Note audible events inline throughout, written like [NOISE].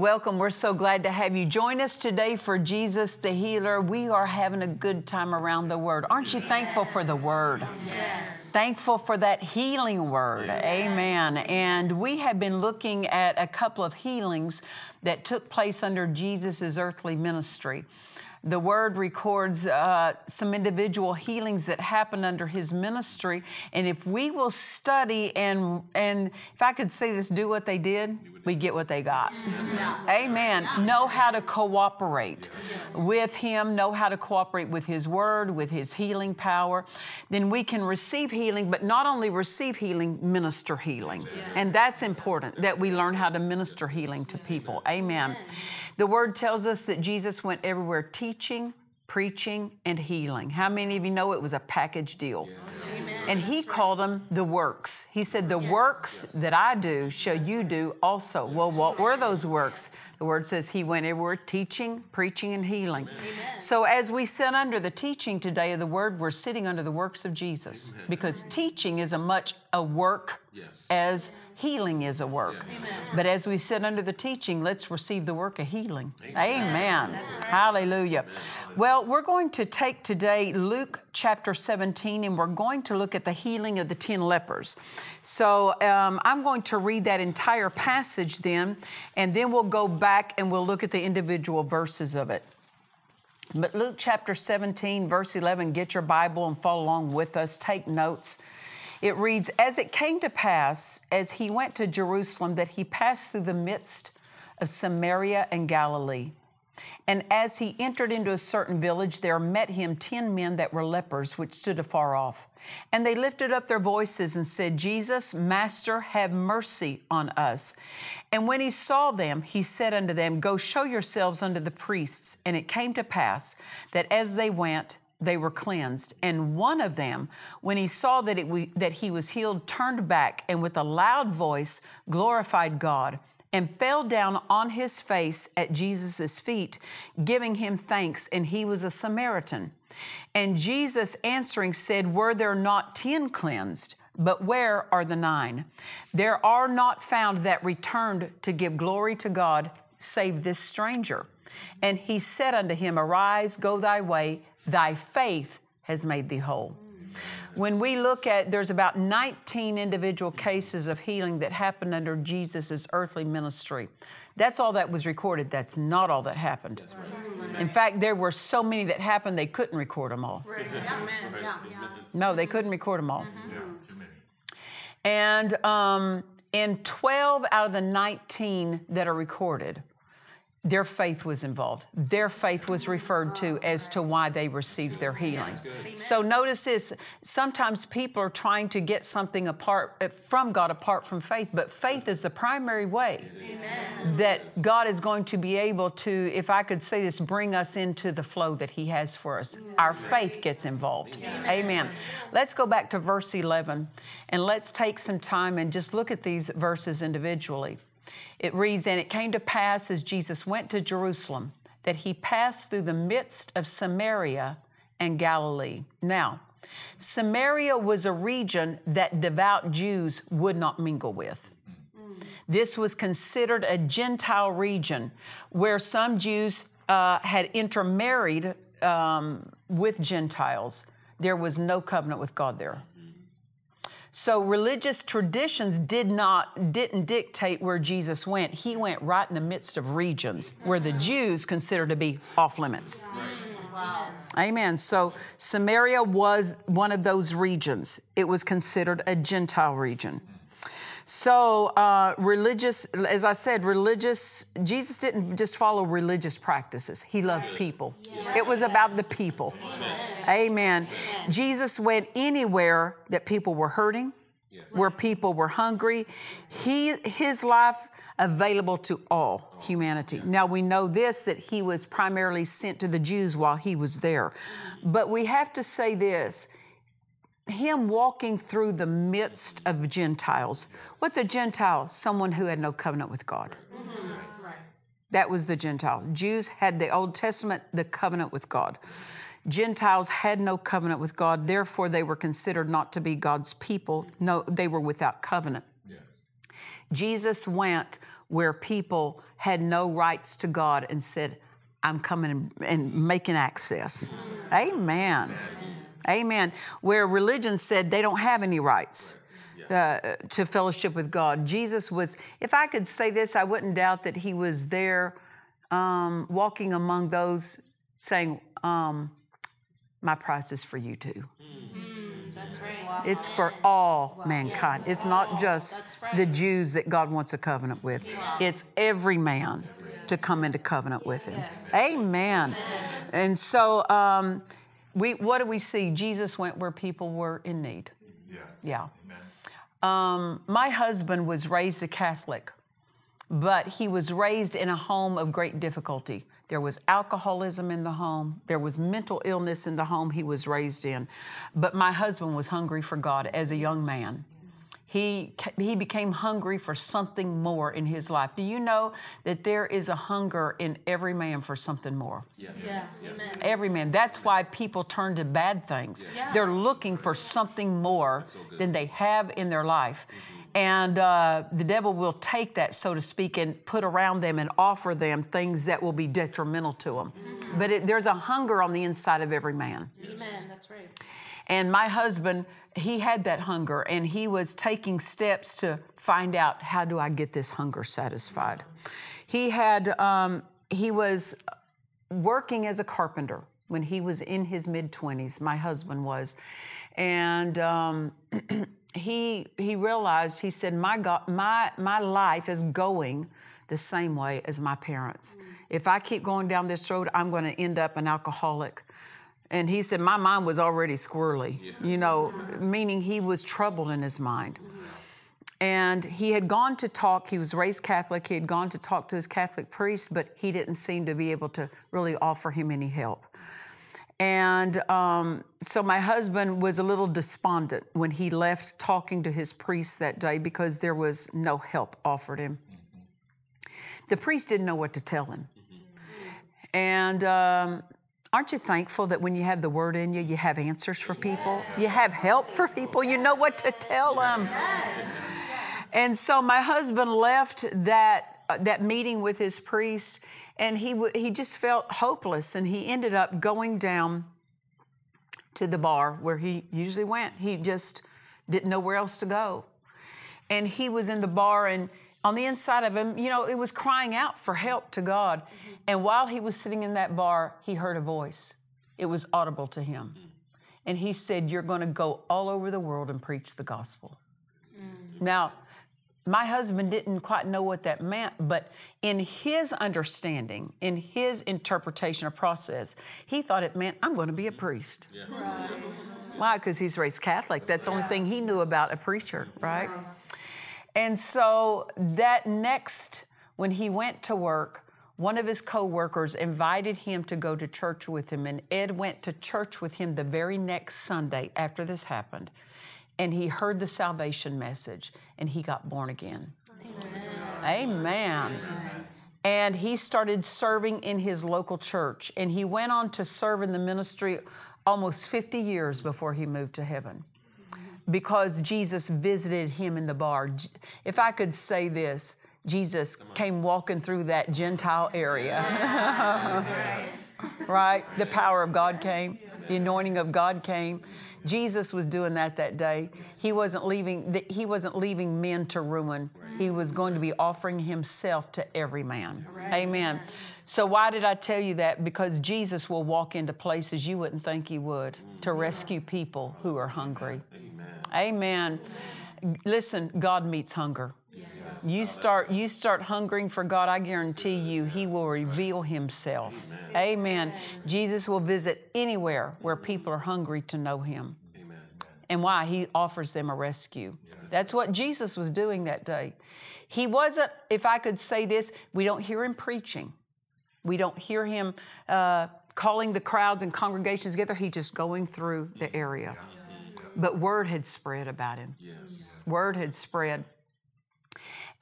Welcome. We're so glad to have you join us today for Jesus the Healer. We are having a good time around the Word. Aren't you thankful for the Word? Yes. Thankful for that healing Word. Amen. And we have been looking at a couple of healings that took place under Jesus' earthly ministry. The Word records uh, some individual healings that happened under His ministry, and if we will study and and if I could say this, do what they did, we get what they got. Amen. Know how to cooperate with Him, know how to cooperate with His Word, with His healing power. Then we can receive healing, but not only receive healing, minister healing. And that's important that we learn how to minister healing to people. Amen. The Word tells us that Jesus went everywhere teaching, preaching, and healing. How many of you know it was a package deal? And he called them the works. He said, The works that I do shall you do also. Well, what were those works? The word says he went everywhere teaching, preaching, and healing. So as we sit under the teaching today of the word, we're sitting under the works of Jesus because teaching is a much a work as healing is a work. But as we sit under the teaching, let's receive the work of healing. Amen. Hallelujah. Well, we're going to take today Luke chapter 17 and we're going to look at the healing of the 10 lepers. So um, I'm going to read that entire passage then, and then we'll go back and we'll look at the individual verses of it. But Luke chapter 17, verse 11, get your Bible and follow along with us, take notes. It reads, As it came to pass, as he went to Jerusalem, that he passed through the midst of Samaria and Galilee. And as he entered into a certain village, there met him ten men that were lepers, which stood afar off. And they lifted up their voices and said, Jesus, Master, have mercy on us. And when he saw them, he said unto them, Go show yourselves unto the priests. And it came to pass that as they went, they were cleansed. And one of them, when he saw that, it, that he was healed, turned back and with a loud voice glorified God and fell down on his face at Jesus' feet, giving him thanks. And he was a Samaritan. And Jesus answering said, Were there not ten cleansed? But where are the nine? There are not found that returned to give glory to God, save this stranger. And he said unto him, Arise, go thy way, thy faith has made thee whole. When we look at, there's about 19 individual cases of healing that happened under Jesus' earthly ministry. That's all that was recorded. That's not all that happened. In fact, there were so many that happened, they couldn't record them all. No, they couldn't record them all. And um, in 12 out of the 19 that are recorded, their faith was involved. Their faith was referred to as to why they received their healing. So notice this, sometimes people are trying to get something apart uh, from God apart from faith, but faith is the primary way that God is going to be able to, if I could say this, bring us into the flow that He has for us. Our faith gets involved. Amen. Let's go back to verse 11 and let's take some time and just look at these verses individually. It reads, And it came to pass as Jesus went to Jerusalem that he passed through the midst of Samaria and Galilee. Now, Samaria was a region that devout Jews would not mingle with. This was considered a Gentile region where some Jews uh, had intermarried um, with Gentiles. There was no covenant with God there. So religious traditions did not didn't dictate where Jesus went. He went right in the midst of regions where the Jews considered to be off limits. Amen. So Samaria was one of those regions. It was considered a Gentile region. So, uh, religious, as I said, religious, Jesus didn't just follow religious practices. He loved people. It was about the people. Amen. Jesus went anywhere that people were hurting, where people were hungry. He, his life available to all humanity. Now we know this that he was primarily sent to the Jews while he was there. But we have to say this him walking through the midst of Gentiles. What's a Gentile? Someone who had no covenant with God. That was the Gentile. Jews had the Old Testament, the covenant with God. Gentiles had no covenant with God, therefore, they were considered not to be God's people. No, they were without covenant. Jesus went where people had no rights to God and said, I'm coming and, and making access. Amen. Amen. Where religion said they don't have any rights. Uh, to fellowship with God. Jesus was, if I could say this, I wouldn't doubt that he was there um, walking among those saying, um, My price is for you too. It's for all mankind. It's not just the Jews that God wants a covenant with, it's every man to come into covenant with Him. Amen. And so, um, we, what do we see? Jesus went where people were in need. Yes. Yeah. Um, my husband was raised a Catholic, but he was raised in a home of great difficulty. There was alcoholism in the home, there was mental illness in the home he was raised in. But my husband was hungry for God as a young man. He, he became hungry for something more in his life. Do you know that there is a hunger in every man for something more? Yes. Yes. Every man. That's why people turn to bad things. They're looking for something more than they have in their life. And uh, the devil will take that, so to speak, and put around them and offer them things that will be detrimental to them. But it, there's a hunger on the inside of every man. Amen. That's right. And my husband, he had that hunger and he was taking steps to find out how do I get this hunger satisfied. He had, um, he was working as a carpenter when he was in his mid 20s, my husband was. And um, [CLEARS THROAT] he, he realized, he said, my, God, my, my life is going the same way as my parents. If I keep going down this road, I'm going to end up an alcoholic. And he said, My mind was already squirrely, you know, meaning he was troubled in his mind. And he had gone to talk, he was raised Catholic, he had gone to talk to his Catholic priest, but he didn't seem to be able to really offer him any help. And um, so my husband was a little despondent when he left talking to his priest that day because there was no help offered him. The priest didn't know what to tell him. And um, Aren't you thankful that when you have the word in you, you have answers for people? You have help for people. You know what to tell them. And so my husband left that uh, that meeting with his priest, and he w- he just felt hopeless, and he ended up going down to the bar where he usually went. He just didn't know where else to go, and he was in the bar and. On the inside of him, you know, it was crying out for help to God. And while he was sitting in that bar, he heard a voice. It was audible to him. And he said, You're going to go all over the world and preach the gospel. Mm. Now, my husband didn't quite know what that meant, but in his understanding, in his interpretation or process, he thought it meant, I'm going to be a priest. Why? Because he's raised Catholic. That's the only thing he knew about a preacher, right? And so that next, when he went to work, one of his coworkers invited him to go to church with him, and Ed went to church with him the very next Sunday after this happened. And he heard the salvation message and he got born again. Amen. And he started serving in his local church. And he went on to serve in the ministry almost 50 years before he moved to heaven because Jesus visited him in the bar. If I could say this, Jesus came walking through that Gentile area. [LAUGHS] right? The power of God came. The anointing of God came. Jesus was doing that that day. He wasn't leaving. He wasn't leaving men to ruin. He was going to be offering Himself to every man. Amen. So why did I tell you that? Because Jesus will walk into places you wouldn't think He would to rescue people who are hungry. Amen. Listen, God meets hunger. You start you start hungering for God, I guarantee you he will reveal himself. Amen. Amen. Jesus will visit anywhere where people are hungry to know him. Amen. And why? He offers them a rescue. That's what Jesus was doing that day. He wasn't, if I could say this, we don't hear him preaching. We don't hear him uh, calling the crowds and congregations together. He's just going through the area. But word had spread about him. Word had spread.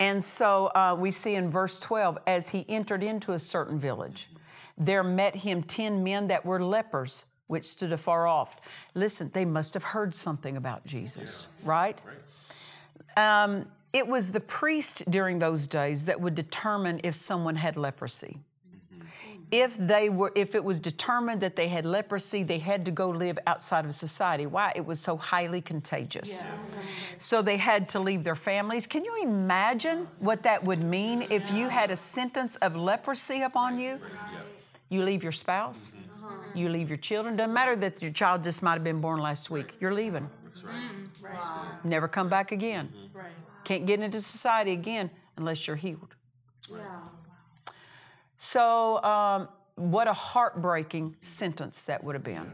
And so uh, we see in verse 12, as he entered into a certain village, there met him 10 men that were lepers, which stood afar off. Listen, they must have heard something about Jesus, right? Um, it was the priest during those days that would determine if someone had leprosy if they were if it was determined that they had leprosy they had to go live outside of society. Why? It was so highly contagious. Yeah. so they had to leave their families. Can you imagine what that would mean if you had a sentence of leprosy upon you? You leave your spouse you leave your children. Doesn't matter that your child just might have been born last week. You're leaving. Mm. Never come back again. Can't get into society again unless you're healed. Yeah. So, um, what a heartbreaking sentence that would have been.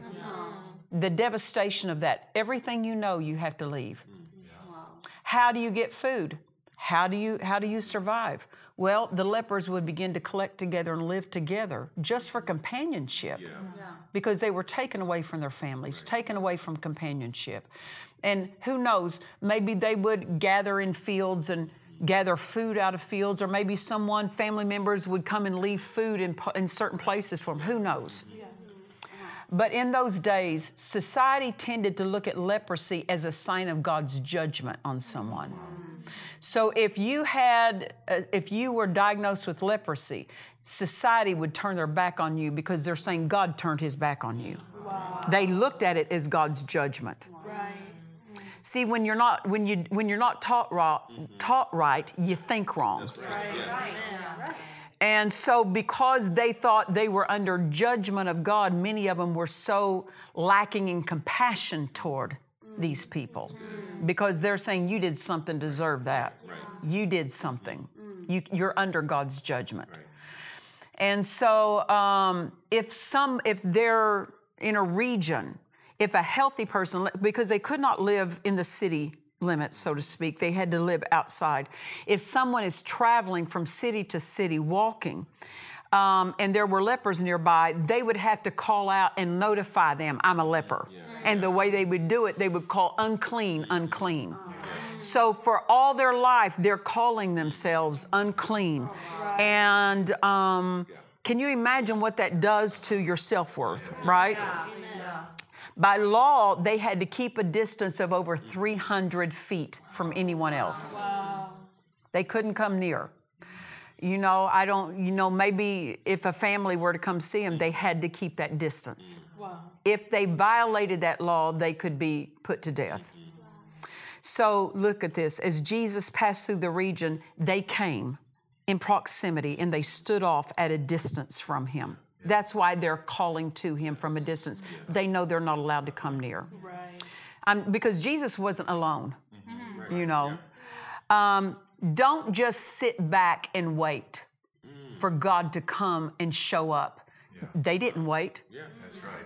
The devastation of that. Everything you know, you have to leave. How do you get food? How do you how do you survive? Well, the lepers would begin to collect together and live together just for companionship. Yeah. Because they were taken away from their families, taken away from companionship. And who knows, maybe they would gather in fields and gather food out of fields, or maybe someone, family members, would come and leave food in, in certain places for them. Who knows? But in those days, society tended to look at leprosy as a sign of God's judgment on someone. So if you had, uh, if you were diagnosed with leprosy, society would turn their back on you because they're saying God turned his back on you. Wow. They looked at it as God's judgment. See, when you're not when you when you're not taught right, mm-hmm. taught right, you think wrong. Right. right, right. And so, because they thought they were under judgment of God, many of them were so lacking in compassion toward mm. these people. Mm. Because they're saying, You did something deserve that. Mm. You did something. You, are under God's judgment. And so, um, if some, if they're in a region if a healthy person, because they could not live in the city limits, so to speak, they had to live outside. If someone is traveling from city to city walking, um, and there were lepers nearby, they would have to call out and notify them, I'm a leper. Yeah. And the way they would do it, they would call unclean, unclean. So for all their life, they're calling themselves unclean. And um, can you imagine what that does to your self worth, right? By law, they had to keep a distance of over 300 feet from anyone else. Wow. They couldn't come near. You know, I don't, you know, maybe if a family were to come see them, they had to keep that distance. Wow. If they violated that law, they could be put to death. So look at this. As Jesus passed through the region, they came in proximity and they stood off at a distance from him. That's why they're calling to him from a distance. They know they're not allowed to come near. Right. Um, because Jesus wasn't alone, mm-hmm. you know. Um, don't just sit back and wait for God to come and show up. Yeah. They didn't wait. Yeah, that's right.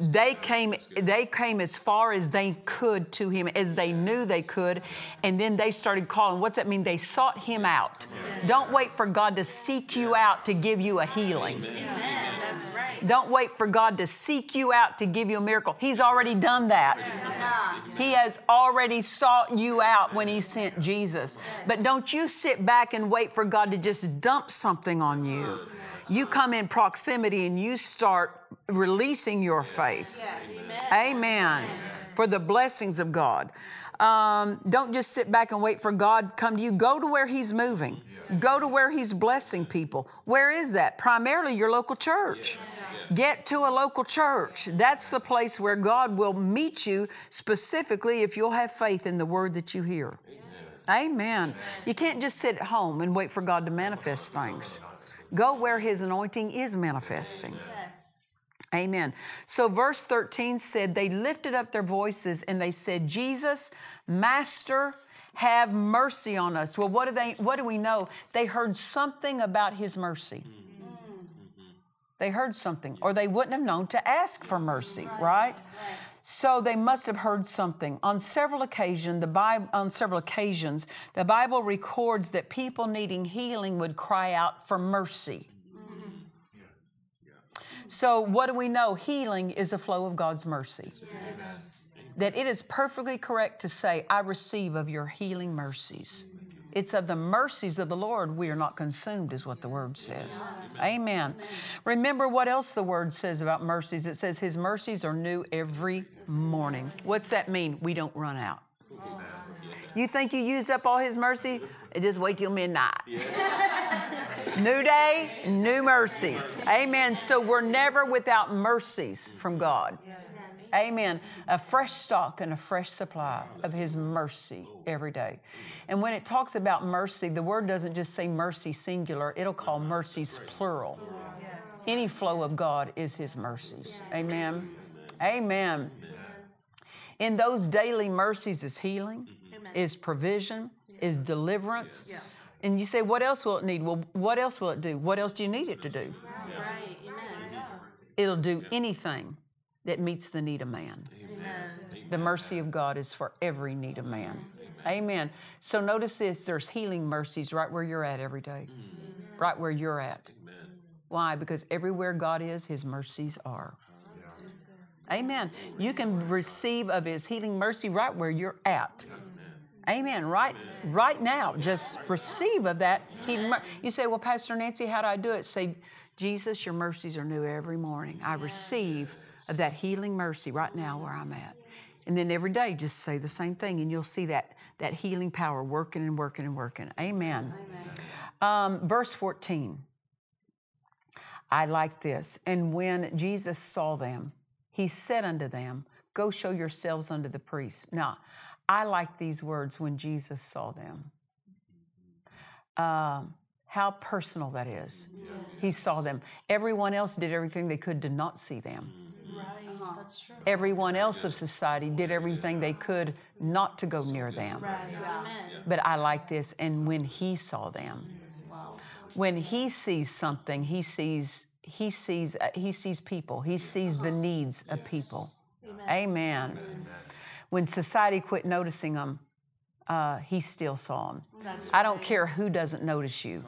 They came, they came as far as they could to him, as they knew they could, and then they started calling. What's that mean? They sought him out. Don't wait for God to seek you out to give you a healing. Amen. That's right. Don't wait for God to seek you out to give you a miracle. He's already done that. He has already sought you out when He sent Jesus. But don't you sit back and wait for God to just dump something on you. You come in proximity and you start releasing your faith. Yes. Amen. Amen. For the blessings of God. Um, don't just sit back and wait for God to come to you. Go to where He's moving. Go to where He's blessing people. Where is that? Primarily your local church. Get to a local church. That's the place where God will meet you specifically if you'll have faith in the word that you hear. Amen. You can't just sit at home and wait for God to manifest things. Go where His anointing is manifesting. Amen. So, verse 13 said, They lifted up their voices and they said, Jesus, Master, have mercy on us. Well, what do they what do we know? They heard something about his mercy. Mm-hmm. They heard something, or they wouldn't have known to ask for mercy, right? So they must have heard something. On several occasions, the Bible, on several occasions, the Bible records that people needing healing would cry out for mercy. So what do we know? Healing is a flow of God's mercy. That it is perfectly correct to say, I receive of your healing mercies. It's of the mercies of the Lord we are not consumed, is what the word says. Amen. Remember what else the word says about mercies. It says his mercies are new every morning. What's that mean? We don't run out. You think you used up all his mercy? Just wait till midnight. [LAUGHS] new day, new mercies. Amen. So we're never without mercies from God. Amen. A fresh stock and a fresh supply of His mercy every day. And when it talks about mercy, the word doesn't just say mercy singular, it'll call mercies plural. Any flow of God is His mercies. Amen. Amen. In those daily mercies is healing, is provision, is deliverance. And you say, what else will it need? Well, what else will it do? What else do you need it to do? It'll do anything that meets the need of man. Amen. The mercy of God is for every need of man. Amen. Amen. So notice this there's healing mercies right where you're at every day, mm. right where you're at. Why? Because everywhere God is, His mercies are. Amen. You can receive of His healing mercy right where you're at. Amen. Right, right now, just receive of that. Healing you say, "Well, Pastor Nancy, how do I do it?" Say, "Jesus, your mercies are new every morning. I receive of that healing mercy right now where I'm at. And then every day, just say the same thing, and you'll see that, that healing power working and working and working. Amen. Amen. Um, verse 14. I like this. And when Jesus saw them, he said unto them, Go show yourselves unto the priests. Now, I like these words when Jesus saw them. Um, how personal that is. Yes. He saw them. Everyone else did everything they could to not see them. That's true. Everyone else of society did everything they could not to go near them. Right. But I like this. And when he saw them, when he sees something, he sees he sees uh, he sees people. He sees the needs of people. Amen. Amen. When society quit noticing them, uh, he still saw them. I don't care who doesn't notice you.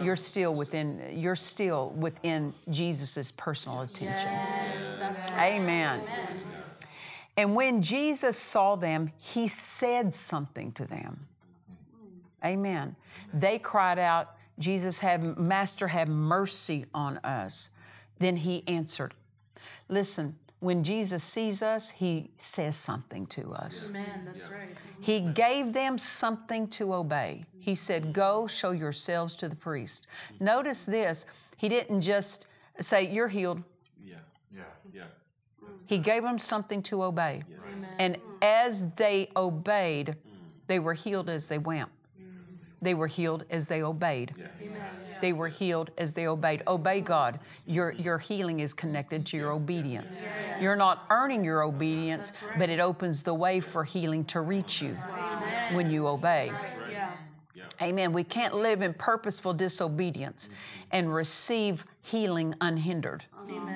You're still within. You're still within Jesus's personal attention. Yes, right. Amen. Amen. And when Jesus saw them, he said something to them. Amen. They cried out, Jesus, have Master, have mercy on us. Then he answered. Listen, when Jesus sees us, he says something to us. Amen, that's right. He gave them something to obey. He said, Go show yourselves to the priest. Notice this, he didn't just say, You're healed. Yeah, yeah, yeah. He gave them something to obey. Yes. And as they obeyed, they were healed as they went. They were healed as they obeyed. Yes. They were healed as they obeyed. Obey God. Your, your healing is connected to your obedience. You're not earning your obedience, but it opens the way for healing to reach you when you obey. Amen. We can't live in purposeful disobedience mm-hmm. and receive healing unhindered. Amen.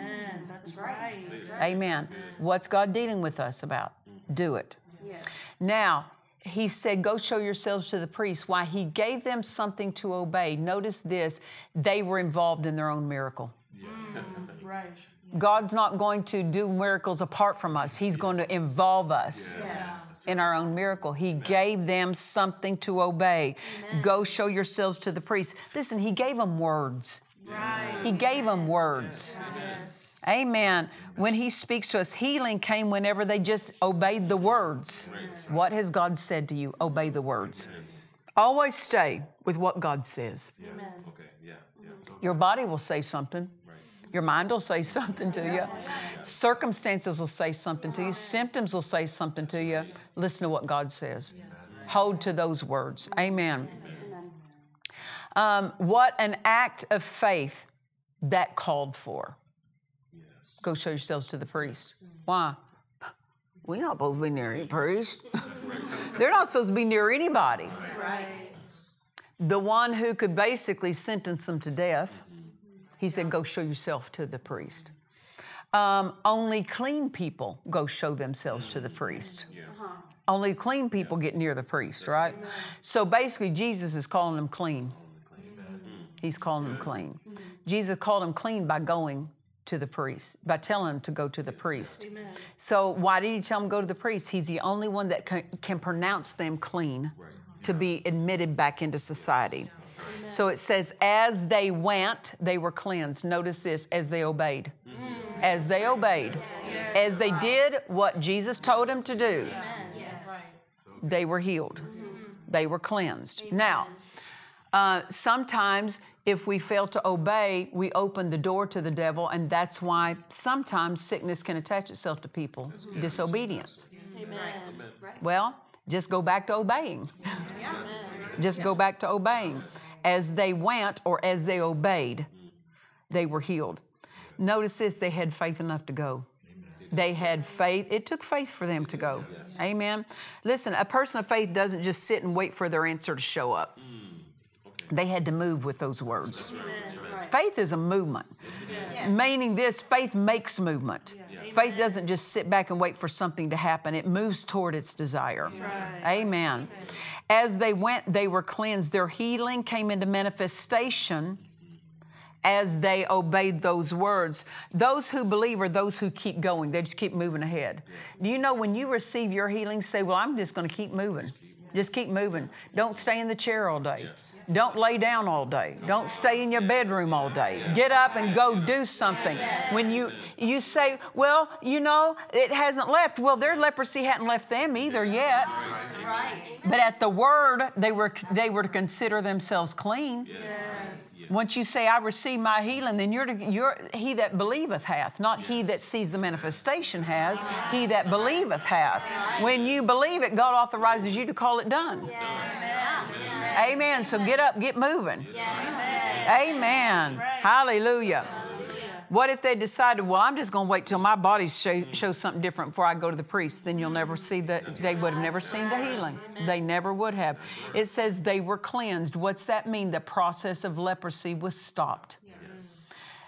That's right. Amen. What's God dealing with us about? Mm-hmm. Do it. Now, he said, Go show yourselves to the priest. Why? He gave them something to obey. Notice this they were involved in their own miracle. Yes. Mm, [LAUGHS] right. God's not going to do miracles apart from us, He's going to involve us. Yes. In our own miracle. He gave them something to obey. Amen. Go show yourselves to the priest. Listen, he gave them words. Right. He gave them words. Yes. Amen. When He speaks to us, healing came whenever they just obeyed the words. What has God said to you? Obey the words. Always stay with what God says. Okay, yeah, yeah. Your body will say something. Your mind will say something to you. Circumstances will say something to you. Symptoms will say something to you. Listen to what God says. Hold to those words. Amen. Um, what an act of faith that called for. Go show yourselves to the priest. Why? We're not supposed to be near any priest. [LAUGHS] They're not supposed to be near anybody. Right. The one who could basically sentence them to death, he said, Go show yourself to the priest. Um, only clean people go show themselves to the priest. Only clean people get near the priest, right? So basically, Jesus is calling them clean. He's calling them clean. Jesus called them clean by going to the priest, by telling them to go to the priest. So why did he tell them to go to the priest? He's the only one that can, can pronounce them clean to be admitted back into society. So it says, as they went, they were cleansed. Notice this, as they obeyed. As they obeyed. As they did what Jesus told them to do, they were healed. They were cleansed. Now, uh, sometimes if we fail to obey, we open the door to the devil, and that's why sometimes sickness can attach itself to people. Disobedience. Amen. Well, just go back to obeying. just go back to obeying. As they went or as they obeyed, they were healed. Notice this they had faith enough to go. They had faith. It took faith for them to go. Amen. Listen, a person of faith doesn't just sit and wait for their answer to show up. They had to move with those words. Faith is a movement, meaning this faith makes movement. Faith doesn't just sit back and wait for something to happen, it moves toward its desire. Amen. As they went, they were cleansed. Their healing came into manifestation as they obeyed those words. Those who believe are those who keep going, they just keep moving ahead. Do you know when you receive your healing, say, Well, I'm just going to keep moving. Just keep moving. Don't stay in the chair all day. Don't lay down all day. Don't stay in your bedroom all day. Get up and go do something. When you you say, "Well, you know, it hasn't left." Well, their leprosy hadn't left them either yet. But at the word, they were they were to consider themselves clean. Once you say, "I receive my healing," then you're, to, you're he that believeth hath, not he that sees the manifestation has. He that believeth hath. When you believe it, God authorizes you to call it done. Amen. So get up, get moving. Amen. Hallelujah. What if they decided, well, I'm just going to wait till my body show, shows something different before I go to the priest? Then you'll never see that. They would have never seen the healing. They never would have. It says they were cleansed. What's that mean? The process of leprosy was stopped.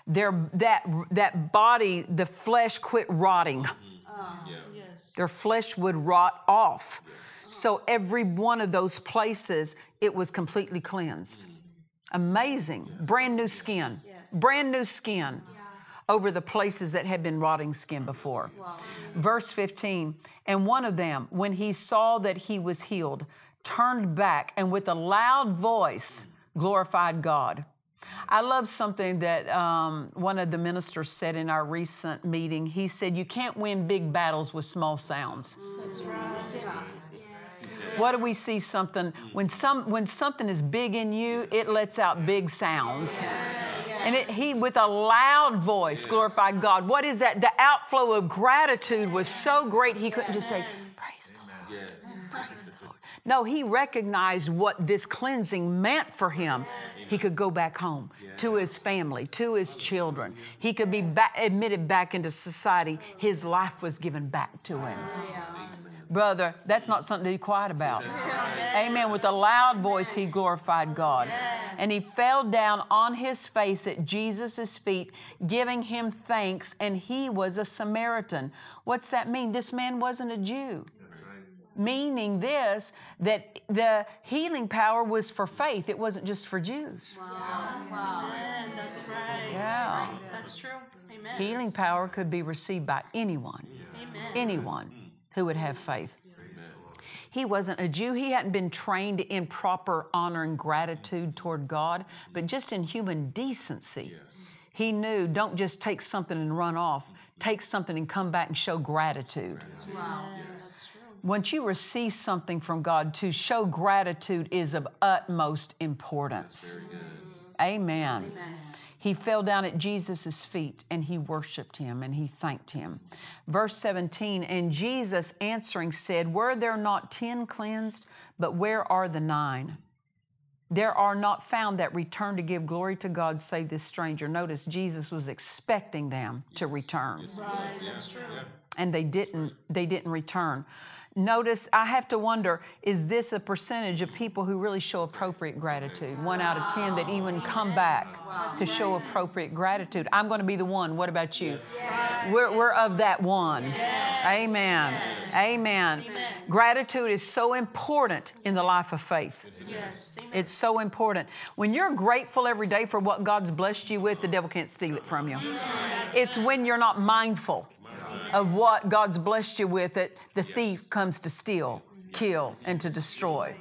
Their, that, that body, the flesh quit rotting. Mm. Ah. Their flesh would rot off. So every one of those places, it was completely cleansed. Amazing. Brand new skin. Brand new skin over the places that had been rotting skin before. Verse 15, and one of them, when he saw that he was healed, turned back and with a loud voice glorified God. I love something that um, one of the ministers said in our recent meeting. He said, You can't win big battles with small sounds. That's right. What do we see something mm. when some when something is big in you, it lets out big sounds. And it, he, with a loud voice, glorified God. What is that? The outflow of gratitude was so great, he couldn't just say, Praise the Lord. Praise the Lord. No, he recognized what this cleansing meant for him. He could go back home to his family, to his children. He could be back, admitted back into society. His life was given back to him. Brother, that's not something to be quiet about. Amen. With a loud voice, he glorified God. And he fell down on his face at Jesus' feet, giving him thanks, and he was a Samaritan. What's that mean? This man wasn't a Jew. Meaning this, that the healing power was for faith, it wasn't just for Jews. Wow. wow. That's right. Yeah. That's true. Amen. Healing power could be received by anyone. Amen. Anyone who would have faith. He wasn't a Jew. He hadn't been trained in proper honor and gratitude toward God, but just in human decency. He knew don't just take something and run off, take something and come back and show gratitude. Once you receive something from God, to show gratitude is of utmost importance. Amen. He fell down at Jesus' feet and he worshiped him and he thanked him. Verse 17, and Jesus answering said, Were there not ten cleansed, but where are the nine? There are not found that return to give glory to God save this stranger. Notice Jesus was expecting them to return. Right, that's true. And they didn't, they didn't return. Notice, I have to wonder is this a percentage of people who really show appropriate gratitude? One out of 10 that even come back to show appropriate gratitude. I'm going to be the one. What about you? We're, we're of that one. Amen. Amen. Gratitude is so important in the life of faith. Yes. It's so important. When you're grateful every day for what God's blessed you with, the devil can't steal it from you. It's when you're not mindful of what God's blessed you with that the thief comes to steal, kill, and to destroy.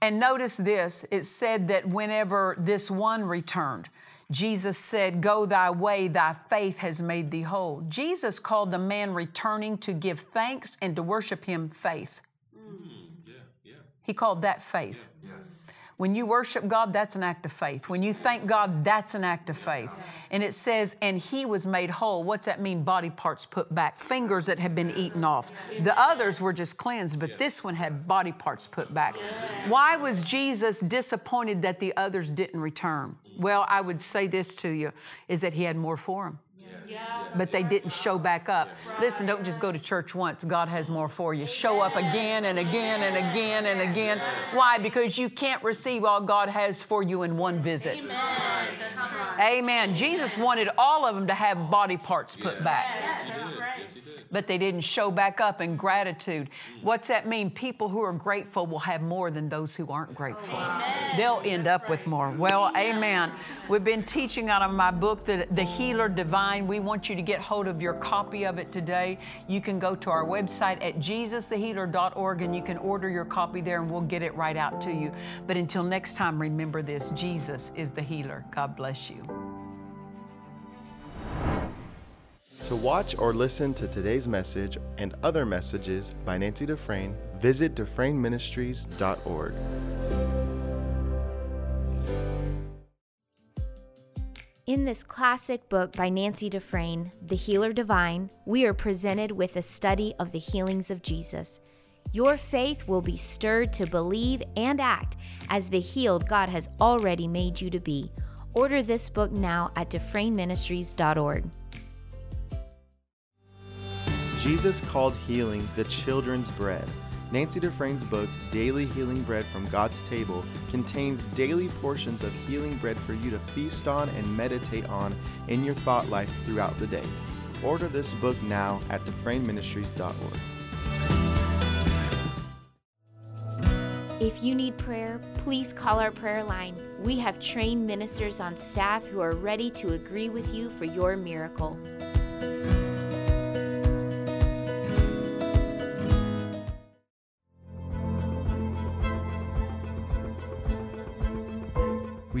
And notice this it said that whenever this one returned, Jesus said, Go thy way, thy faith has made thee whole. Jesus called the man returning to give thanks and to worship him faith. Mm, he called that faith. When you worship God, that's an act of faith. When you thank God, that's an act of faith. And it says, and he was made whole. What's that mean? Body parts put back, fingers that had been eaten off. The others were just cleansed, but this one had body parts put back. Why was Jesus disappointed that the others didn't return? Well, I would say this to you is that he had more for them but they didn't show back up. Listen, don't just go to church once. God has more for you. Show up again and again and again and again. Why? Because you can't receive all God has for you in one visit. Amen. Jesus wanted all of them to have body parts put back, but they didn't show back up in gratitude. What's that mean? People who are grateful will have more than those who aren't grateful. They'll end up with more. Well, amen. We've been teaching out of my book, The, the Healer Divine. We want you to get hold of your copy of it today. You can go to our website at jesusthehealer.org and you can order your copy there and we'll get it right out to you. But until next time, remember this Jesus is the healer. God bless you. To watch or listen to today's message and other messages by Nancy Dufresne, visit DufresneMinistries.org. In this classic book by Nancy Dufresne, The Healer Divine, we are presented with a study of the healings of Jesus. Your faith will be stirred to believe and act as the healed God has already made you to be. Order this book now at DufresneMinistries.org. Jesus called healing the children's bread. Nancy Dufresne's book, Daily Healing Bread from God's Table, contains daily portions of healing bread for you to feast on and meditate on in your thought life throughout the day. Order this book now at DufresneMinistries.org. If you need prayer, please call our prayer line. We have trained ministers on staff who are ready to agree with you for your miracle.